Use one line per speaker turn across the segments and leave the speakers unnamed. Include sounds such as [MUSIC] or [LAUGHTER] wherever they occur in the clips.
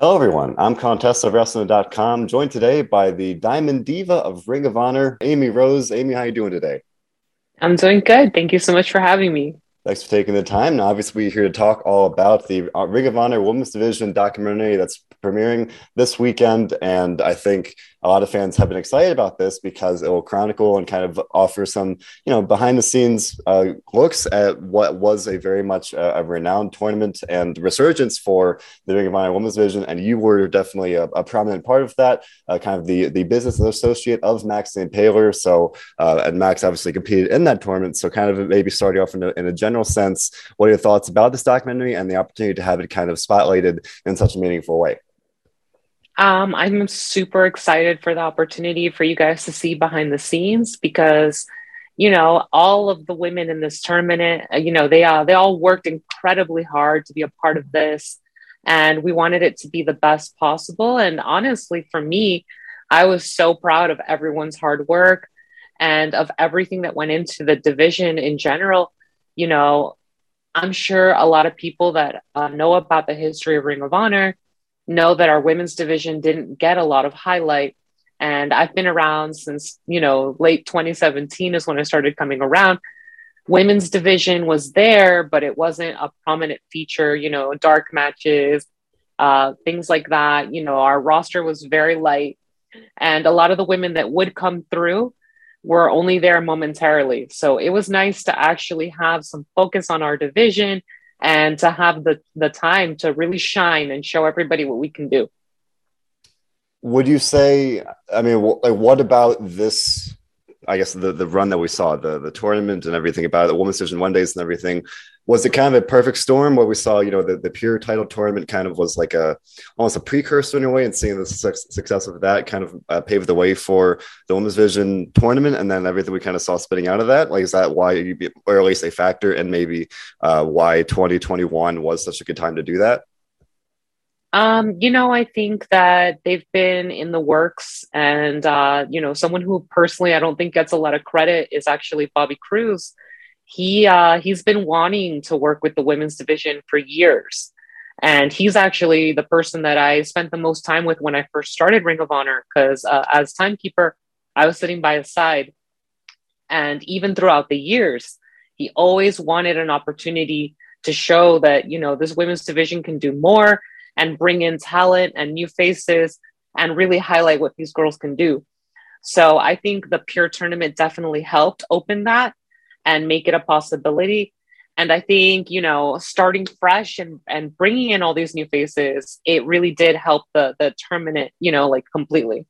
Hello, everyone. I'm Contessa of Wrestling.com, joined today by the Diamond Diva of Ring of Honor, Amy Rose. Amy, how are you doing today?
I'm doing good. Thank you so much for having me.
Thanks for taking the time. Now, obviously, we're here to talk all about the uh, Ring of Honor Women's Division documentary that's premiering this weekend. And I think a lot of fans have been excited about this because it will chronicle and kind of offer some, you know, behind the scenes uh, looks at what was a very much a, a, renowned tournament and resurgence for the Ring of Honor Women's Division. And you were definitely a, a prominent part of that, uh, kind of the, the business associate of Max Impaler. So, uh, and Max obviously competed in that tournament. So, kind of maybe starting off in a, in a general sense, what are your thoughts about this documentary and the opportunity to have it kind of spotlighted in such a meaningful way?
Um, I'm super excited for the opportunity for you guys to see behind the scenes because, you know, all of the women in this tournament, uh, you know, they uh, they all worked incredibly hard to be a part of this, and we wanted it to be the best possible. And honestly, for me, I was so proud of everyone's hard work and of everything that went into the division in general. You know, I'm sure a lot of people that uh, know about the history of Ring of Honor know that our women's division didn't get a lot of highlight. And I've been around since, you know, late 2017 is when I started coming around. Women's division was there, but it wasn't a prominent feature, you know, dark matches, uh, things like that. You know, our roster was very light. And a lot of the women that would come through were only there momentarily. So it was nice to actually have some focus on our division and to have the the time to really shine and show everybody what we can do.
Would you say i mean like what about this i guess the the run that we saw the the tournament and everything about it, the women's division one days and everything was it kind of a perfect storm where we saw you know the, the pure title tournament kind of was like a almost a precursor in a way and seeing the su- success of that kind of uh, paved the way for the women's division tournament and then everything we kind of saw spinning out of that? Like is that why you be, or at least a factor and maybe uh, why 2021 was such a good time to do that
um, you know, I think that they've been in the works, and uh, you know, someone who personally I don't think gets a lot of credit is actually Bobby Cruise. he uh, he's been wanting to work with the women's division for years. And he's actually the person that i spent the most time with when i first started ring of honor because uh, as timekeeper i was sitting by his side. And even throughout the years he always wanted an opportunity to show that you know this women's division can do more and bring in talent and new faces and really highlight what these girls can do so i think the pure tournament definitely helped open that and make it a possibility. And I think, you know, starting fresh and, and bringing in all these new faces, it really did help the, the tournament, you know, like completely.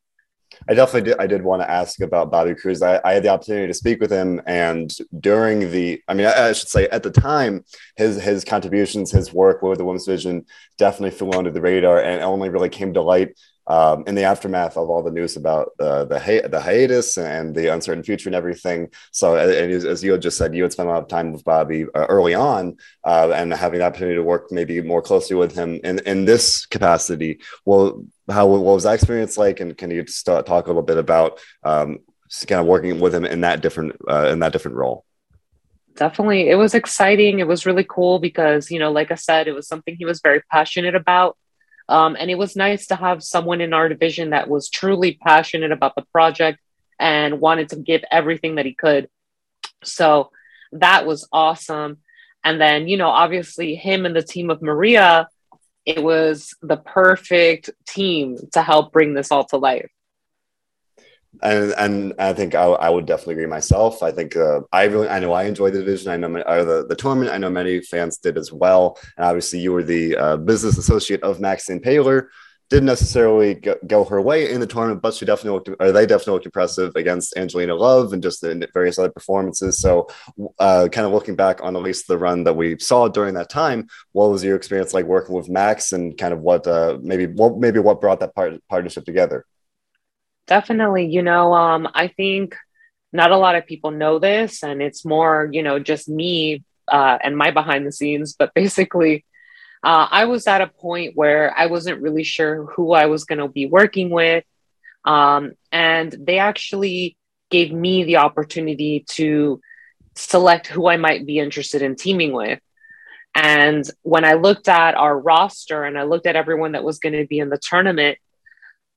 I definitely did. I did want to ask about Bobby Cruise. I, I, had the opportunity to speak with him, and during the, I mean, I, I, should say at the time, his his contributions, his work with the women's division definitely flew under the radar, and only really came to light um, in the aftermath of all the news about uh, the hi- the hiatus and the uncertain future and everything. So, and as you had just said, you had spent a lot of time with Bobby uh, early on, uh, and having the opportunity to work maybe more closely with him in in this capacity. Well, how what was that experience like? And can you start talk a little bit about um, kind of working with him in that different uh, in that different role?
Definitely, it was exciting. It was really cool because you know, like I said, it was something he was very passionate about um, and it was nice to have someone in our division that was truly passionate about the project and wanted to give everything that he could. So that was awesome. And then, you know, obviously, him and the team of Maria, it was the perfect team to help bring this all to life
and and I think I, I, would definitely agree myself. I think uh, I really I know I enjoyed the division. I know the the tournament. I know many fans did as well. And obviously, you were the uh, business associate of Max Impaler. Didn't necessarily go, go, her way in the tournament, but she definitely looked, or they definitely looked impressive against Angelina Love and just the various other performances. So, uh, kind of looking back on at least the run that we saw during that time, what was your experience like working with Max, and kind of what uh, maybe what maybe what brought that part, partnership together?
Definitely. You know, um, I think not a lot of people know this, and it's more, you know, just me uh, and my behind the scenes. But [LAUGHS] basically, uh, I was at a point where I wasn't really sure who I was going to be working with. Um, and they actually gave me the opportunity to select who I might be interested in teaming with. And when I looked at our roster and I looked at everyone that was going to be in the tournament,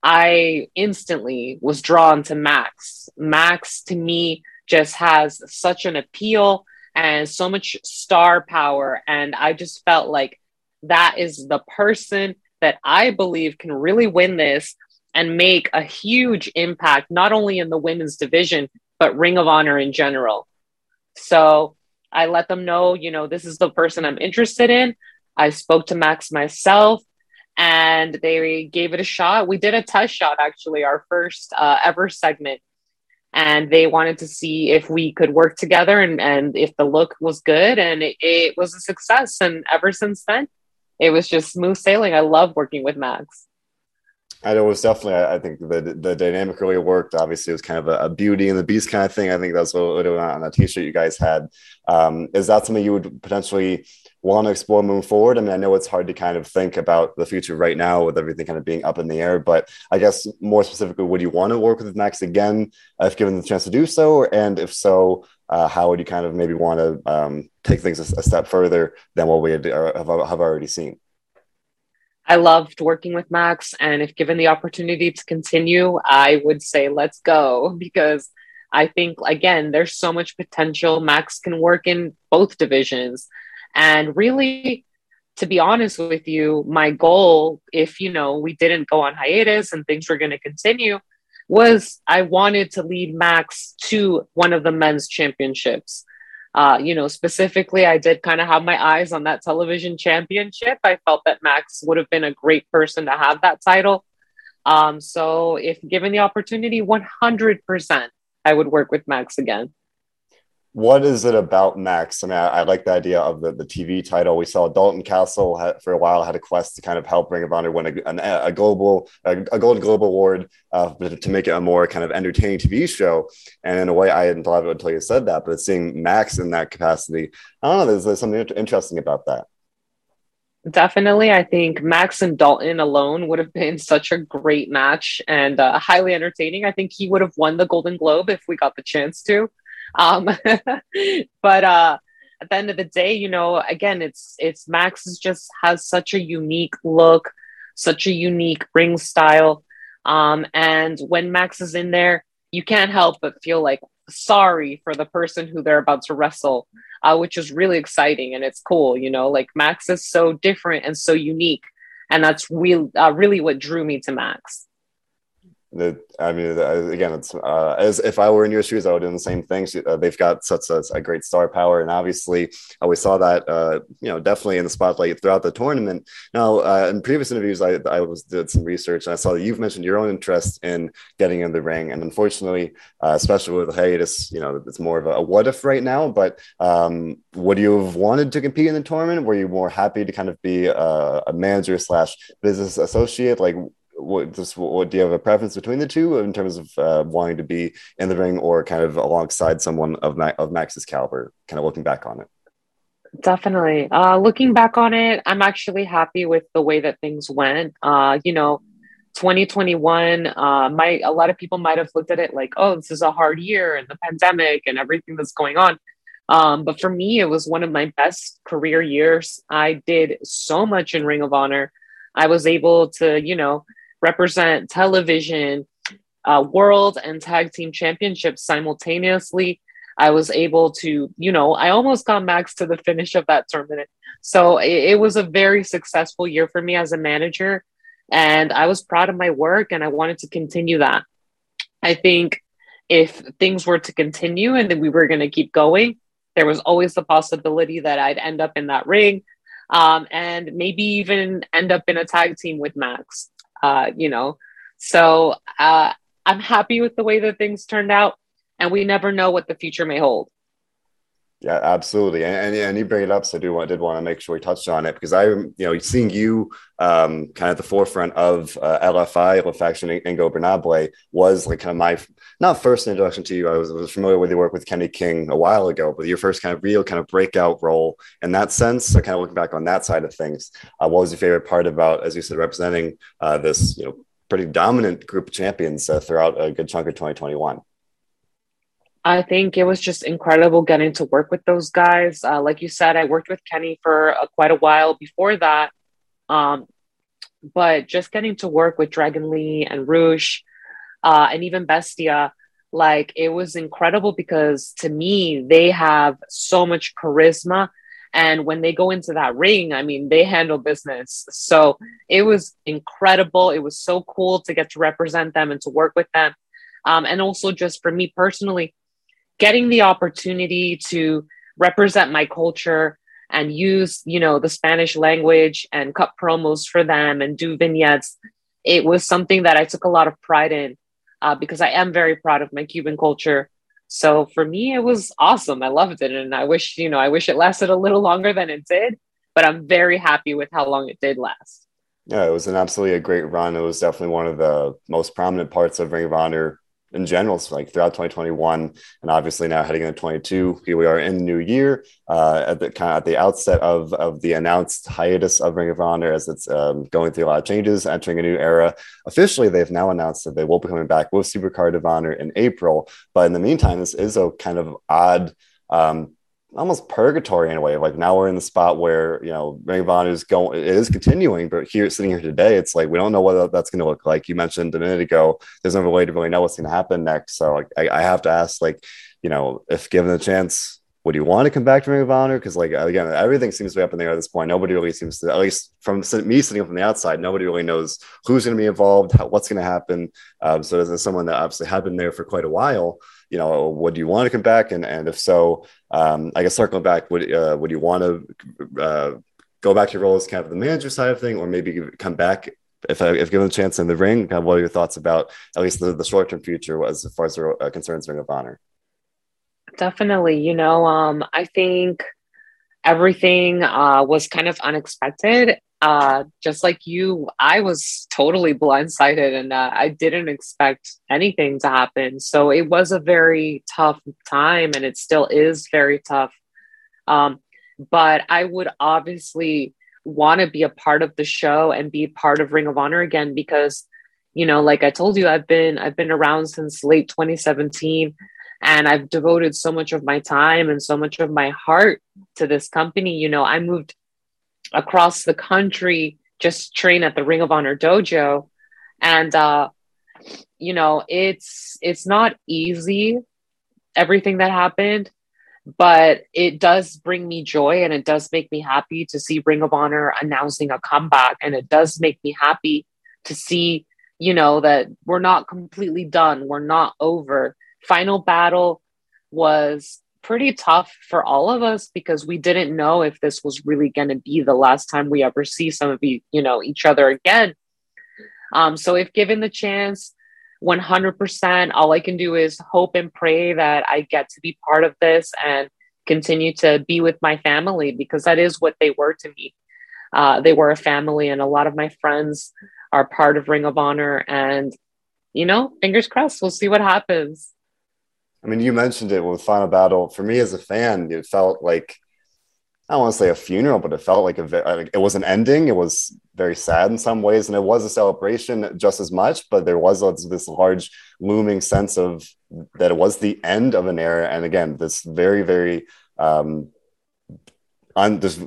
I instantly was drawn to Max. Max to me just has such an appeal and so much star power. And I just felt like that is the person that I believe can really win this and make a huge impact, not only in the women's division, but Ring of Honor in general. So I let them know, you know, this is the person I'm interested in. I spoke to Max myself and they gave it a shot. We did a test shot, actually, our first uh, ever segment. And they wanted to see if we could work together and, and if the look was good. And it, it was a success. And ever since then, it was just smooth sailing. I love working with Max.
Know it was definitely. I think the the dynamic really worked. Obviously, it was kind of a, a beauty and the beast kind of thing. I think that's what, what on a t-shirt you guys had. Um, is that something you would potentially want to explore moving forward? I mean, I know it's hard to kind of think about the future right now with everything kind of being up in the air, but I guess more specifically, would you want to work with Max again if given the chance to do so? And if so, uh, how would you kind of maybe want to um, take things a, a, step further than what we had, have, have already seen?
I loved working with Max. And if given the opportunity to continue, I would say let's go [LAUGHS] because I think, again, there's so much potential. Max can work in both divisions. And really, to be honest with you, my goal, if you know, we didn't go on hiatus and things were going to continue, was I wanted to lead Max to one of the men's championships. Uh, you know, specifically, I did kind of have my eyes on that television championship. I felt that Max would have been a great person to have that title. Um, so, if given the opportunity, 100%, I would work with Max again
what is it about Max? I mean, I, I, like the idea of the, the TV title. We saw Dalton Castle had, for a while had a quest to kind of help Ring of Honor win a, a, a global, a, a, Golden Globe Award uh, to make it a more kind of entertaining TV show. And in a way, I hadn't thought of it until you said that. But seeing Max in that capacity, I don't know. There's, there's something interesting about that.
Definitely. I think Max and Dalton alone would have been such a great match and uh, highly entertaining. I think he would have won the Golden Globe if we got the chance to. Um, [LAUGHS] but uh, at the end of the day, you know, again, it's it's Max is just has such a unique look, such a unique ring style. Um, and when Max is in there, you can't help but feel like sorry for the person who they're about to wrestle, uh, which is really exciting and it's cool. You know, like Max is so different and so unique, and that's real, uh, really what drew me to Max
the, I mean, again, it's uh, as if I were in your shoes, I would do the same thing. Uh, they've got such a, a, great star power, and obviously, uh, we saw that, uh, you know, definitely in the spotlight throughout the tournament. Now, uh, in previous interviews, I, I was did some research, and I saw that you've mentioned your own interest in getting in the ring, and unfortunately, uh, especially with hiatus, you know, it's more of a, a what if right now. But um, would you have wanted to compete in the tournament? Were you more happy to kind of be a, a manager slash business associate? Like, what, just, what do you have a preference between the two in terms of uh, wanting to be in the ring or kind of alongside someone of Ma- of Max's caliber? Kind of looking back on it.
Definitely. Uh, looking back on it, I'm actually happy with the way that things went. Uh, you know, 2021, uh, might a lot of people might have looked at it like, oh, this is a hard year and the pandemic and everything that's going on. Um, but for me, it was one of my best career years. I did so much in Ring of Honor. I was able to, you know, represent television, uh, world, and tag team championships simultaneously. I was able to, you know, I almost got Max to the finish of that tournament. So it, it was a very successful year for me as a manager. And I was proud of my work and I wanted to continue that. I think if things were to continue and then we were going to keep going, there was always the possibility that I'd end up in that ring um, and maybe even end up in a tag team with Max uh, you know. So uh, I'm happy with the way that things turned out, and we never know what the future may hold.
Yeah, absolutely, and, and, you bring it up, so I do want did want to make sure we touched on it because I, you know, seeing you um, kind of at the forefront of uh, LFI, La Faction Ingobernable, was like kind of my not first introduction to you. I was, was familiar with your work with Kenny King a while ago, but your first kind of real kind of breakout role in that sense. So kind of looking back on that side of things, uh, what was your favorite part about, as you said, representing uh, this, you know, pretty dominant group of champions uh, throughout a good chunk of 2021?
I think it was just incredible getting to work with those guys. Uh, like you said, I worked with Kenny for uh, quite a while before that. Um, but just getting to work with Dragon Lee and Rush uh, and even Bestia, like it was incredible because to me, they have so much charisma. And when they go into that ring, I mean, they handle business. So it was incredible. It was so cool to get to represent them and to work with them. Um, and also, just for me personally, getting the opportunity to represent my culture and use you know the spanish language and cut promos for them and do vignettes it was something that i took a lot of pride in uh, because i am very proud of my cuban culture. So for me it was awesome. I loved it. And i wish you know i wish it lasted a little longer than it did but i'm very happy with how long it did last.
Yeah it was an absolutely a great run. It was definitely one of the most prominent parts of ring of honor in general, so like throughout 2021, and obviously now heading into 22, here we are in the new year uh, at the kind of at the outset of of the announced hiatus of Ring of Honor as it's um, going through a lot of changes, entering a new era. Officially, they've now announced that they will be coming back with Supercard of Honor in April, but in the meantime, this is a kind of odd. Um, almost purgatory in a way. Like now we're in the spot where you know Ring of Honor is going, it is continuing, but here sitting here today, it's like we don't know what that's going to look like. You mentioned a minute ago, there's no way to really know what's going to happen next. So I, I have to ask, like, you know, if given the chance, would you want to come back to Ring of Honor? Because like again, everything seems to be up in the air at this point. Nobody really seems to, at least from me sitting from the outside, nobody really knows who's going to be involved, how, what's going to happen. Um, so as someone that obviously had been there for quite a while, you know, would you want to come back? And and if so, um, I guess circling back, would uh, would you want to uh, go back to your role as kind of the manager side of thing, or maybe come back if if given a chance in the ring? Kind of what are your thoughts about at least the, the short term future as far as uh, concerns Ring of Honor?
Definitely, you know, um, I think everything uh, was kind of unexpected uh, just like you, I was totally blindsided and uh, I didn't expect anything to happen. So it was a very tough time and it still is very tough. Um, but I would obviously want to be a part of the show and be part of Ring of Honor again because, you know, like I told you, I've been I've been around since late 2017 and I've devoted so much of my time and so much of my heart to this company. You know, I moved across the country just train at the Ring of Honor dojo. And uh, you know, it's it's not easy everything that happened, but it does bring me joy and it does make me happy to see Ring of Honor announcing a comeback. And it does make me happy to see, you know, that we're not completely done. We're not over. Final battle was pretty tough for all of us because we didn't know if this was really going to be the last time we ever see some of you, you know, each other again. Um, so if given the chance, 100%, all I can do is hope and pray that I get to be part of this and continue to be with my family because that is what they were to me. Uh, they were a family, and a lot of my friends are part of Ring of Honor. And, you know, fingers crossed, we'll see what happens.
I mean, you mentioned it with Final Battle. For me as a fan, it felt like I don't want to say a funeral, but it felt like a it was an ending. It was very sad in some ways, and it was a celebration just as much. But there was this large looming sense of that it was the end of an era, and again, this very very um, on this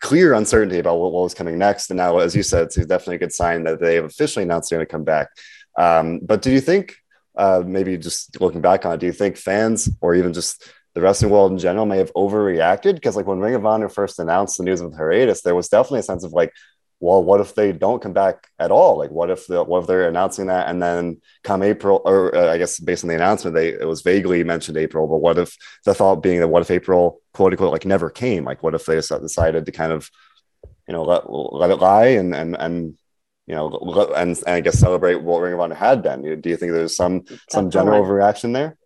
clear uncertainty about what, what was coming next. And now, as you said, it's definitely a good sign that they have officially announced they're going to come back. Um, but do you think uh, maybe just looking back on it, do you think fans or even just the wrestling world in general may have overreacted? Because like when Ring of Honor first announced the news of hiatus, there was definitely a sense of like, well, what if they don't come back at all? Like, what if the, what if they're announcing that and then come April, or uh, I guess based on the announcement, they it was vaguely mentioned April, but what if the thought being that what if April quote unquote like never came? Like, what if they decided to kind of you know let let it lie and and and you know, and, and I guess celebrate what Ring of Honor had been. Do you think there's some some general reaction there?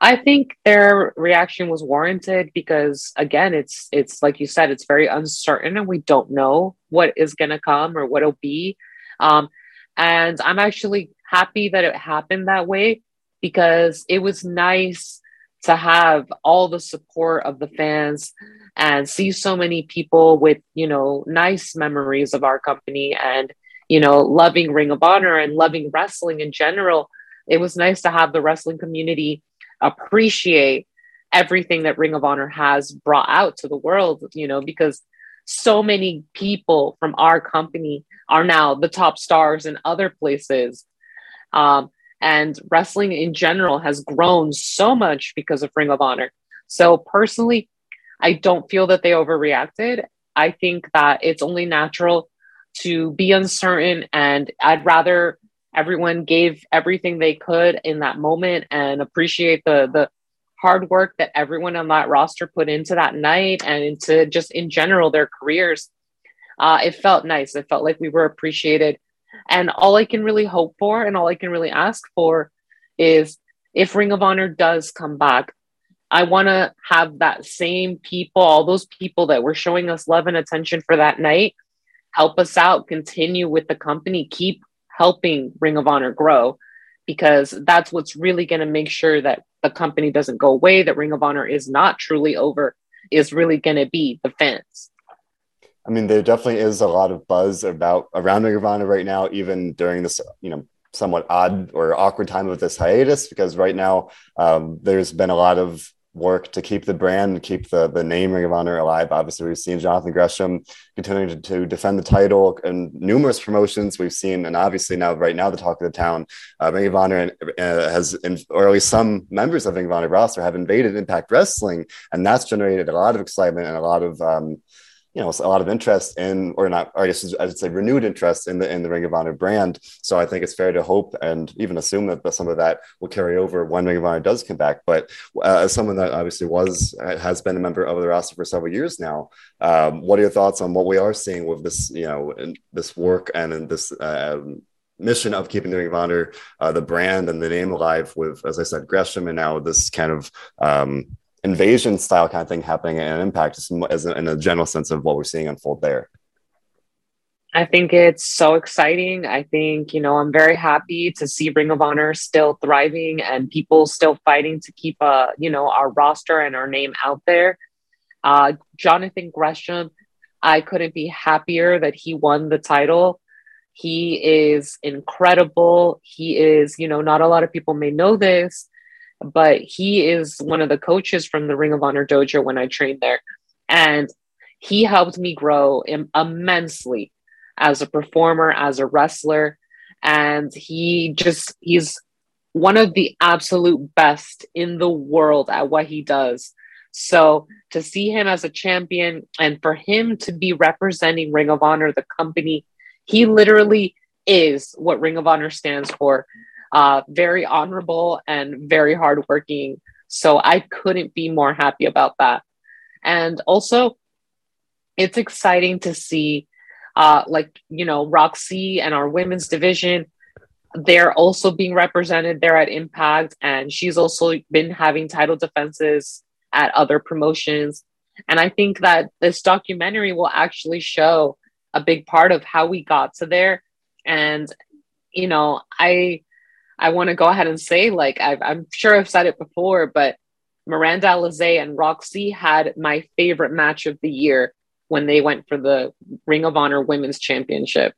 I think their reaction was warranted because again, it's it's like you said, it's very uncertain and we don't know what is gonna come or what it'll be. Um, and I'm actually happy that it happened that way because it was nice to have all the support of the fans and see so many people with you know nice memories of our company and you know loving ring of honor and loving wrestling in general it was nice to have the wrestling community appreciate everything that Ring of Honor has brought out to the world, you know, because so many people from our company are now the top stars in other places. Um, and wrestling in general has grown so much because of Ring of Honor. So, personally, I don't feel that they overreacted. I think that it's only natural to be uncertain, and I'd rather everyone gave everything they could in that moment and appreciate the the hard work that everyone on that roster put into that night and into just in general their careers. Uh, it felt nice. It felt like we were appreciated. And all I can really hope for and all I can really ask for is if Ring of Honor does come back, I want to have that same people, all those people that were showing us love and attention for that night, help us out, continue with the company, keep helping Ring of Honor grow, because that's what's really going to make sure that the company doesn't go away, that Ring of Honor is not truly over, is really going to be the fans.
I mean, there definitely is a lot of buzz about around Ring of Honor right now, even during this, you know, somewhat odd or awkward time of this hiatus, because right now um, there's been a lot of work to keep the brand, keep the the name Ring of Honor alive. Obviously, we've seen Jonathan Gresham continuing to, to defend the title and numerous promotions we've seen, and obviously now, right now, the talk of the town, uh, Ring of Honor uh, has, or at least some members of Ring of Honor roster have invaded Impact Wrestling, and that's generated a lot of excitement and a lot of um, you know a lot of interest in or not or I guess I should say renewed interest in the in the Ring of Honor brand. So I think it's fair to hope and even assume that some of that will carry over when Ring of Honor does come back. But uh, as someone that obviously was has been a member of the roster for several years now, um, what are your thoughts on what we are seeing with this you know this work and this um, mission of keeping the Ring of Honor, uh, the brand and the name alive with, as I said, Gresham, and now this kind of um, invasion style kind of thing happening in Impact, just as in a general sense of what we're seeing unfold there.
I think it's so exciting. I think, you know, I'm very happy to see Ring of Honor still thriving and people still fighting to keep, uh, you know, our roster and our name out there. Uh, Jonathan Gresham, I couldn't be happier that he won the title. He is incredible. He is, you know, not a lot of people may know this, but he is one of the coaches from the Ring of Honor dojo when I trained there. And he helped me grow Im- immensely as a performer, as a wrestler. And he just, he's one of the absolute best in the world at what he does. So to see him as a champion and for him to be representing Ring of Honor, the company, he literally is what Ring of Honor stands for uh, very honorable and very hardworking. So I couldn't be more happy about that. And also, it's exciting to see, uh, like, you know, Rok-C and our women's division, they're also being represented there at Impact. And she's also been having title defenses at other promotions. And I think that this documentary will actually show a big part of how we got to there. And, you know, I I want to go ahead and say, like, i am sure I've said it before, but Miranda Alizé and Rok-C had my favorite match of the year when they went for the Ring of Honor Women's Championship.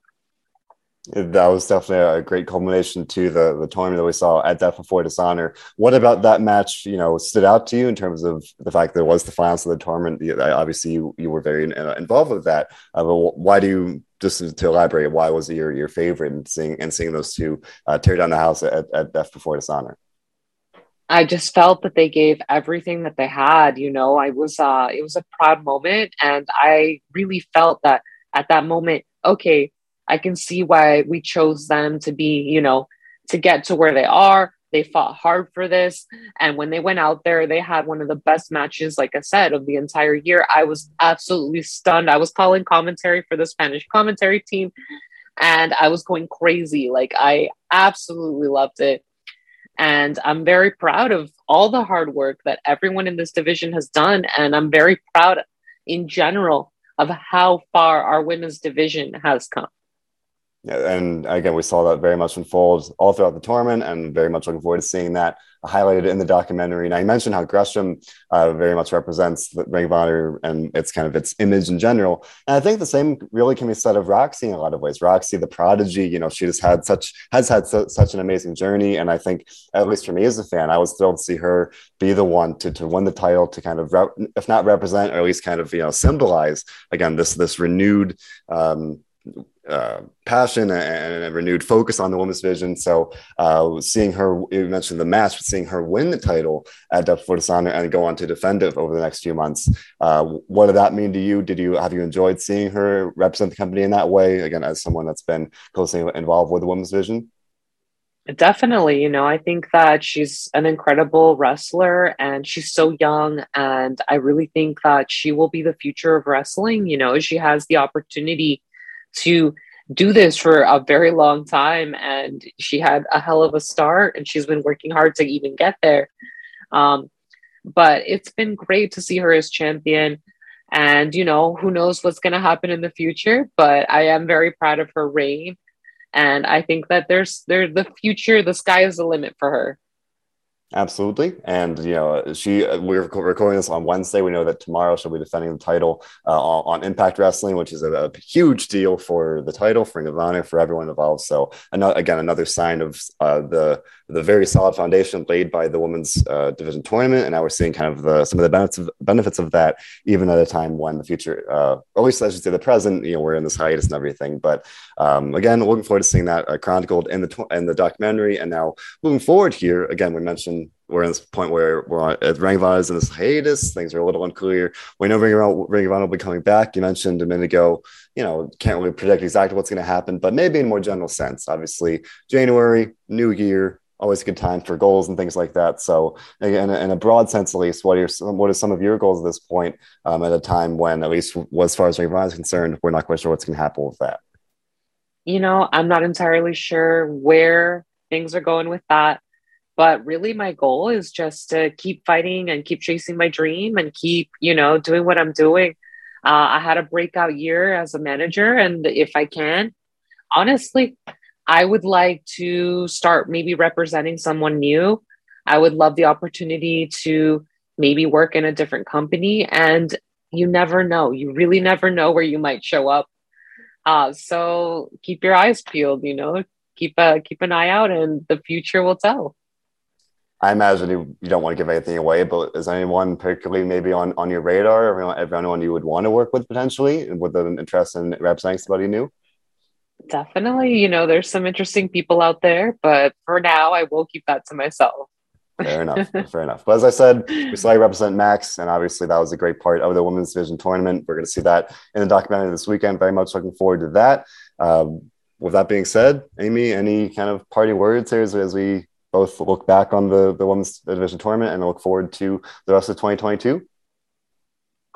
That was definitely a great culmination to the the tournament that we saw at Death Before Dishonor. What about that match? You know, stood out to you in terms of the fact that it was the finals of the tournament. Obviously, you, you were very involved with that. Uh, but why do you just to elaborate? Why was it your your favorite and seeing and seeing those two uh, tear down the house at, at Death Before Dishonor?
I just felt that they gave everything that they had. You know, I was uh, it was a proud moment, and I really felt that at that moment. Okay, I can see why we chose them to be, you know, to get to where they are. They fought hard for this. And when they went out there, they had one of the best matches, like I said, of the entire year. I was absolutely stunned. I was calling commentary for the Spanish commentary team and I was going crazy. Like, I absolutely loved it. And I'm very proud of all the hard work that everyone in this division has done. And I'm very proud in general of how far our women's division has come.
And again, we saw that very much unfold all throughout the tournament, and very much looking forward to seeing that highlighted in the documentary. And I mentioned how Gresham uh, very much represents the Ring of Honor and it's kind of its image in general. And I think the same really can be said of Rok-C in a lot of ways. Rok-C, the prodigy, you know, she just had such has had such an amazing journey, and I think at least for me as a fan, I was thrilled to see her be the one to to win the title, to kind of if not represent or at least kind of you know symbolize again this this renewed. Um, uh, passion and a renewed focus on the women's division. So uh, seeing her, you mentioned the match, but seeing her win the title at Depth Honor and go on to defend it over the next few months. Uh, what did that mean to you? Did you have you enjoyed seeing her represent the company in that way? Again, as someone that's been closely involved with the women's division.
Definitely, you know, I think that she's an incredible wrestler and she's so young. And I really think that she will be the future of wrestling. You know, she has the opportunity to do this for a very long time and she had a hell of a start and she's been working hard to even get there. Um, but it's been great to see her as champion and you know who knows what's going to happen in the future but i am very proud of her reign and i think that there's there's the future the sky is the limit for her
Absolutely, and you know she. Uh, we're recording this on Wednesday. We know that tomorrow she'll be defending the title uh, on Impact Wrestling, which is a, a, huge deal for the title, for Ring of Honor, for everyone involved. So, another, again, another sign of uh, the the very solid foundation laid by the women's uh, division tournament, and now we're seeing kind of the, some of the benefits of, benefits of that, even at a time when the future, uh, or at least I should say the present, you know, we're in this hiatus and everything. But um, again, looking forward to seeing that uh, chronicled in the in the documentary, and now moving forward here, again, we mentioned we're in this point where we're at Ring of Honor is in this hiatus. Things are a little unclear. We know Ring of, Ring of Honor will be coming back. You mentioned a minute ago, you know, can't really predict exactly what's going to happen, but maybe in a more general sense. Obviously, January, new year, always a good time for goals and things like that. So, again, in a broad sense, at least, what are some, what are some of your goals at this point? Um, at a time when, at least as far as Ring of Honor is concerned, we're not quite sure what's going to happen with that.
You know, I'm not entirely sure where things are going with that. But really, my goal is just to keep fighting and keep chasing my dream and keep, you know, doing what I'm doing. Uh, I had a breakout year as a manager, and if I can, honestly, I would like to start maybe representing someone new. I would love the opportunity to maybe work in a different company, and you never know. You really never know where you might show up. Uh, so keep your eyes peeled. You know, keep a keep an eye out, and the future will tell.
I imagine you, you don't want to give anything away, but is anyone particularly maybe on, on your radar, or anyone you would want to work with potentially with an interest in representing somebody new?
Definitely. You know, there's some interesting people out there, but for now, I will keep that to myself.
Fair enough. [LAUGHS] Fair enough. But as I said, we saw you represent Max, and obviously that was a great part of the women's division tournament. We're going to see that in the documentary this weekend. Very much looking forward to that. Um, with that being said, Amy, any kind of party words here as, as we both look back on the the women's division tournament and look forward to the rest of 2022?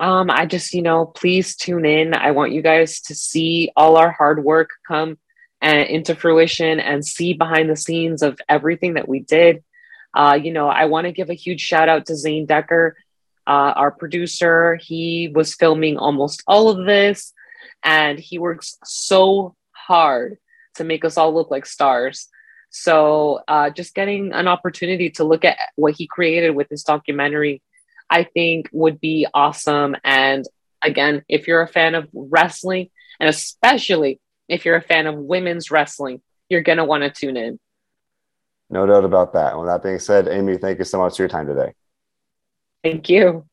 Um, I just, you know, please tune in. I want you guys to see all our hard work come uh, into fruition and see behind the scenes of everything that we did. Uh, you know, I want to give a huge shout out to Zane Decker, uh, our producer. He was filming almost all of this, and he works so hard to make us all look like stars. So uh, just getting an opportunity to look at what he created with this documentary, I think would be awesome. And again, if you're a fan of wrestling, and especially if you're a fan of women's wrestling, you're going to want to tune in.
No doubt about that. With that being said, Amy, thank you so much for your time today.
Thank you.